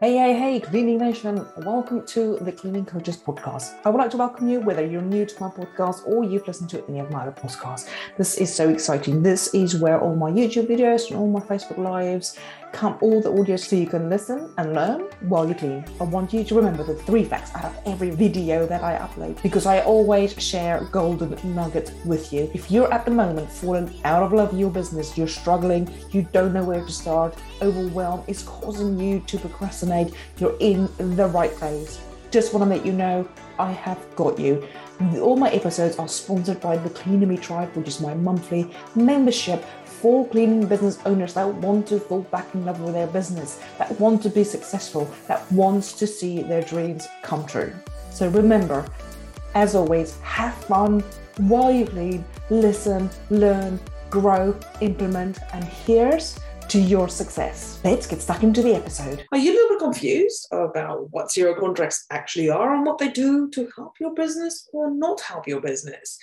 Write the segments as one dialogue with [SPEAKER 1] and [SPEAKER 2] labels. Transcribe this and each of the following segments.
[SPEAKER 1] Hey, hey, hey, Cleaning Nation. Welcome to the Cleaning Coaches Podcast. I would like to welcome you, whether you're new to my podcast or you've listened to any of my other podcasts. This is so exciting. This is where all my YouTube videos and all my Facebook Lives come all the audio so you can listen and learn while you clean. I want you to remember the three facts out of every video that I upload because I always share golden nugget with you. If you're at the moment falling out of love with your business, you're struggling, you don't know where to start, overwhelm is causing you to procrastinate, you're in the right place. Just want to let you know I have got you. All my episodes are sponsored by the Cleaner Me Tribe, which is my monthly membership for cleaning business owners that want to fall back in love with their business, that want to be successful, that wants to see their dreams come true. So remember, as always, have fun while you clean, listen, learn, grow, implement, and here's to your success. Let's get stuck into the episode.
[SPEAKER 2] Are you a little bit confused about what zero contracts actually are and what they do to help your business or not help your business?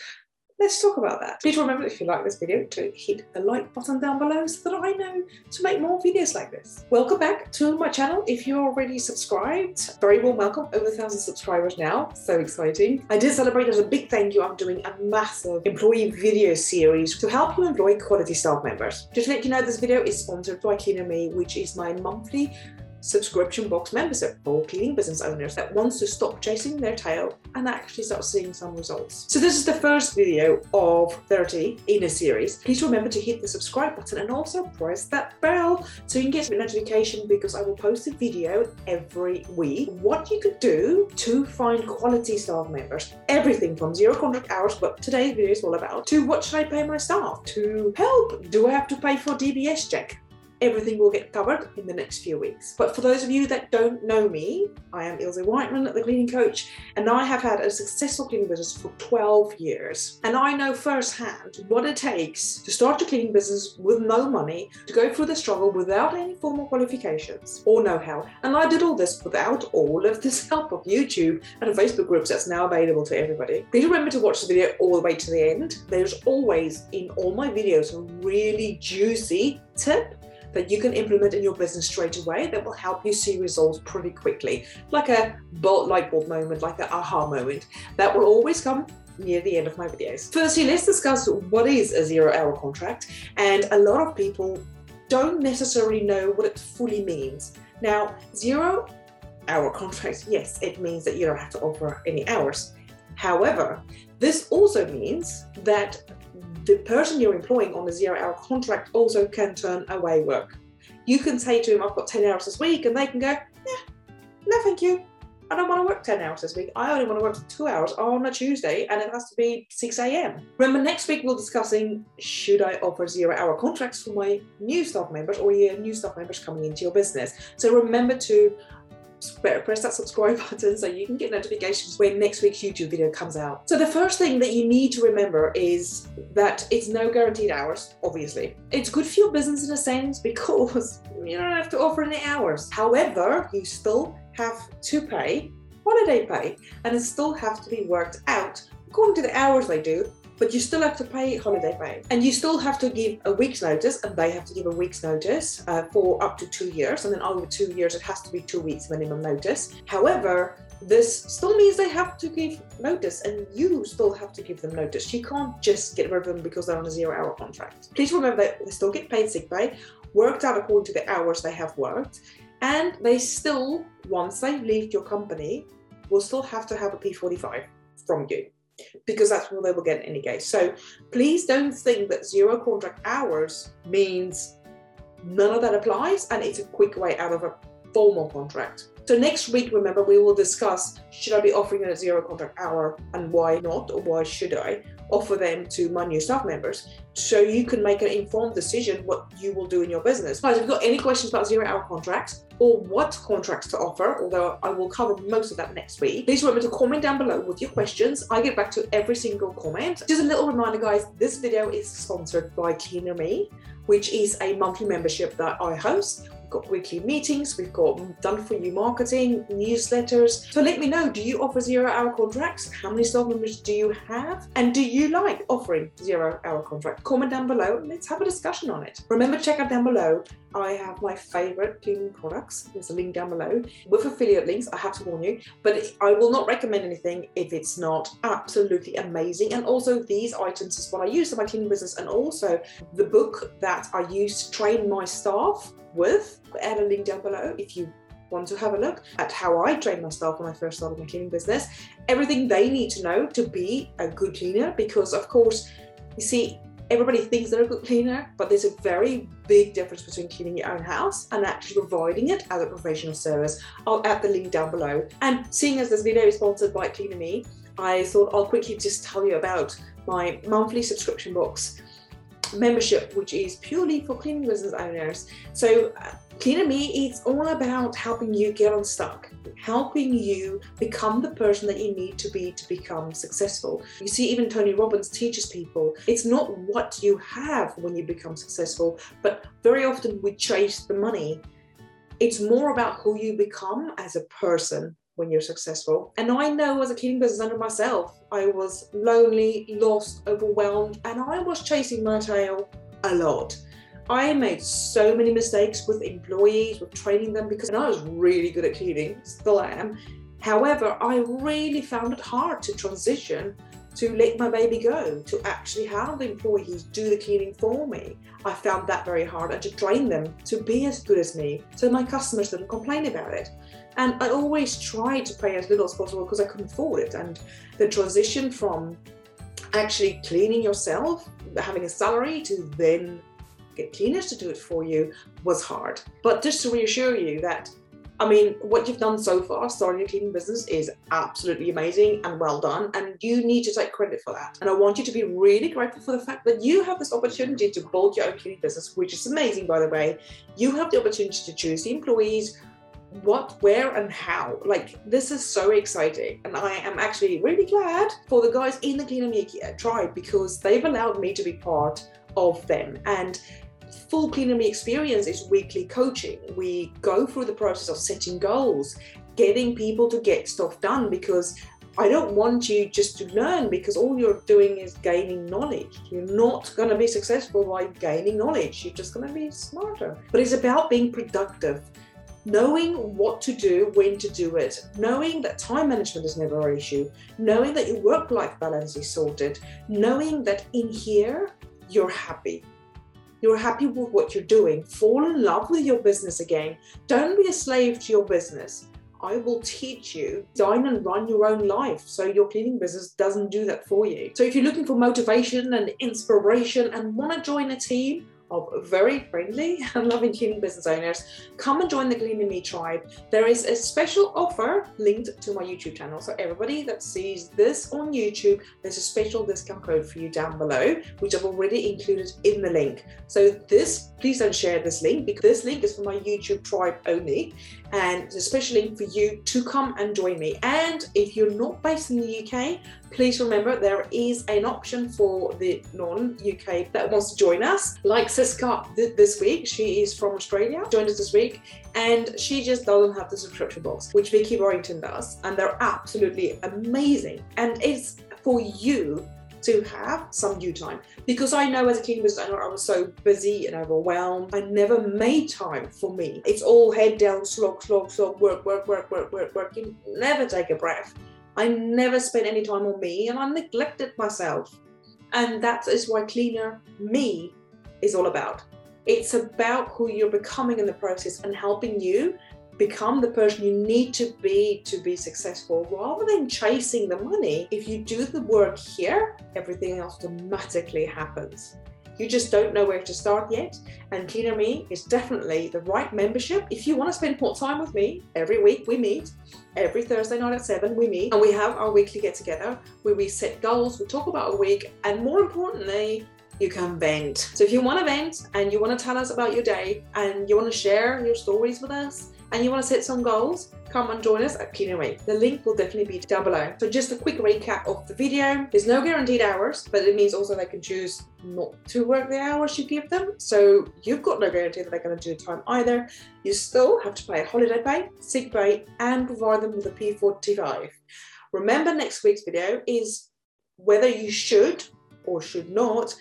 [SPEAKER 2] Let's talk about that. Please remember if you like this video to hit the like button down below so that I know to make more videos like this. Welcome back to my channel. If you're already subscribed, very warm welcome. Over a thousand subscribers now. So exciting. I did celebrate as a big thank you. I'm doing a massive employee video series to help you employ quality staff members. Just to let you know, this video is sponsored by Me, which is my monthly subscription box membership for cleaning business owners that wants to stop chasing their tail and actually start seeing some results. So this is the first video of 30 in a series. Please remember to hit the subscribe button and also press that bell so you can get a notification because I will post a video every week. What you could do to find quality staff members. Everything from zero contract hours, what today's video is all about, to what should I pay my staff, to help, do I have to pay for DBS check? Everything will get covered in the next few weeks. But for those of you that don't know me, I am Ilse Whiteman, the cleaning coach, and I have had a successful cleaning business for 12 years. And I know firsthand what it takes to start a cleaning business with no money, to go through the struggle without any formal qualifications or know how. And I did all this without all of this help of YouTube and Facebook groups that's now available to everybody. Please remember to watch the video all the way to the end. There's always in all my videos a really juicy tip that you can implement in your business straight away that will help you see results pretty quickly. Like a bolt light bulb moment, like an aha moment. That will always come near the end of my videos. Firstly, let's discuss what is a zero hour contract. And a lot of people don't necessarily know what it fully means. Now, zero hour contract, yes, it means that you don't have to offer any hours. However, this also means that the person you're employing on a zero hour contract also can turn away work. You can say to them, I've got 10 hours this week, and they can go, Yeah, no, thank you. I don't want to work 10 hours this week. I only want to work two hours on a Tuesday, and it has to be 6 a.m. Remember, next week we're discussing should I offer zero hour contracts for my new staff members or your new staff members coming into your business. So remember to press that subscribe button so you can get notifications when next week's YouTube video comes out. So the first thing that you need to remember is that it's no guaranteed hours, obviously. It's good for your business in a sense because you don't have to offer any hours. However, you still have to pay holiday pay and it still have to be worked out according to the hours they do but you still have to pay holiday pay. And you still have to give a week's notice and they have to give a week's notice uh, for up to two years. And then over two years it has to be two weeks minimum notice. However this still means they have to give notice and you still have to give them notice. You can't just get rid of them because they're on a zero hour contract. Please remember they still get paid sick pay worked out according to the hours they have worked and they still once they leave your company will still have to have a p45 from you because that's what they will get in any case. So please don't think that zero contract hours means none of that applies and it's a quick way out of a formal contract. So next week, remember, we will discuss should I be offering a zero contract hour and why not, or why should I offer them to my new staff members so you can make an informed decision what you will do in your business. Guys, if you've got any questions about zero hour contracts or what contracts to offer, although I will cover most of that next week, please remember to comment down below with your questions. I get back to every single comment. Just a little reminder, guys, this video is sponsored by Cleaner Me, which is a monthly membership that I host We've got weekly meetings, we've got done for you marketing, newsletters. So let me know do you offer zero hour contracts? How many staff members do you have? And do you like offering zero hour contract? Comment down below. Let's have a discussion on it. Remember, check out down below. I have my favorite cleaning products. There's a link down below with affiliate links. I have to warn you, but I will not recommend anything if it's not absolutely amazing. And also, these items is what I use in my cleaning business, and also the book that I use to train my staff with. Add a link down below if you want to have a look at how I trained my staff when I first started my cleaning business. Everything they need to know to be a good cleaner, because of course, you see, everybody thinks they're a good cleaner, but there's a very big difference between cleaning your own house and actually providing it as a professional service. I'll add the link down below. And seeing as this video is sponsored by Cleaner Me, I thought I'll quickly just tell you about my monthly subscription box membership, which is purely for cleaning business owners. So, uh, Cleaner Me, it's all about helping you get unstuck, helping you become the person that you need to be to become successful. You see, even Tony Robbins teaches people it's not what you have when you become successful, but very often we chase the money. It's more about who you become as a person when you're successful. And I know as a cleaning business owner myself, I was lonely, lost, overwhelmed, and I was chasing my tail a lot. I made so many mistakes with employees, with training them because I was really good at cleaning, still am. However, I really found it hard to transition to let my baby go, to actually have the employees do the cleaning for me. I found that very hard and to train them to be as good as me so my customers didn't complain about it. And I always tried to pay as little as possible because I couldn't afford it. And the transition from actually cleaning yourself, having a salary, to then get cleaners to do it for you was hard. But just to reassure you that I mean, what you've done so far, starting your cleaning business, is absolutely amazing and well done. And you need to take credit for that. And I want you to be really grateful for the fact that you have this opportunity to build your own cleaning business, which is amazing, by the way. You have the opportunity to choose the employees, what, where, and how. Like, this is so exciting. And I am actually really glad for the guys in the Me tribe because they've allowed me to be part of them. And full Cleaner Me experience is weekly coaching. We go through the process of setting goals, getting people to get stuff done because I don't want you just to learn because all you're doing is gaining knowledge. You're not going to be successful by gaining knowledge. You're just going to be smarter. But it's about being productive, knowing what to do, when to do it, knowing that time management is never an issue, knowing that your work life balance is sorted, knowing that in here you're happy you're happy with what you're doing, fall in love with your business again. Don't be a slave to your business. I will teach you design and run your own life so your cleaning business doesn't do that for you. So if you're looking for motivation and inspiration and want to join a team, of very friendly and loving cleaning business owners, come and join the Cleaner Me tribe. There is a special offer linked to my YouTube channel. So everybody that sees this on YouTube, there's a special discount code for you down below, which I've already included in the link. So this, please don't share this link because this link is for my YouTube tribe only. And it's a special link for you to come and join me. And if you're not based in the UK, please remember there is an option for the non-UK that wants to join us. Like Siska this week, she is from Australia, joined us this week, and she just doesn't have the subscription box, which Vicky Warrington does, and they're absolutely amazing. And it's for you to have some you time because I know as a king business I was so busy and overwhelmed. I never made time for me. It's all head down, slog, slog, slog, work, work, work, work, work, work. You never take a breath. I never spent any time on me and I neglected myself. And that is why Cleaner Me is all about. It's about who you're becoming in the process and helping you become the person you need to be to be successful rather than chasing the money. If you do the work here, everything else automatically happens. You just don't know where to start yet. And Cleaner Me is definitely the right membership. If you want to spend more time with me, every week we meet. Every Thursday night at 7, we meet and we have our weekly get together where we set goals, we talk about a week, and more importantly, you can vent. So if you want to vent and you want to tell us about your day and you want to share your stories with us, and you want to set some goals, come and join us at Me. The link will definitely be down below. So just a quick recap of the video. There's no guaranteed hours, but it means also they can choose not to work the hours you give them. So you've got no guarantee that they're going to do time either. You still have to pay holiday pay, sick pay, and provide them with a P45. Remember next week's video is whether you should or should not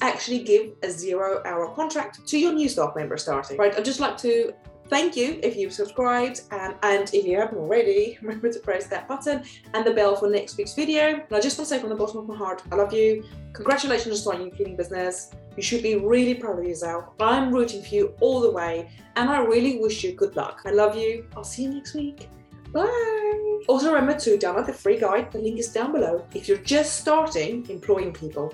[SPEAKER 2] actually give a zero hour contract to your new staff member starting. Right, I'd just like to thank you if you've subscribed and, and if you haven't already remember to press that button and the bell for next week's video. And i just want to say from the bottom of my heart i love you. Congratulations on starting your cleaning business. You should be really proud of yourself. I'm rooting for you all the way and i really wish you good luck. I love you. I'll see you next week. Bye. Also remember to download the free guide. The link is down below if you're just starting employing people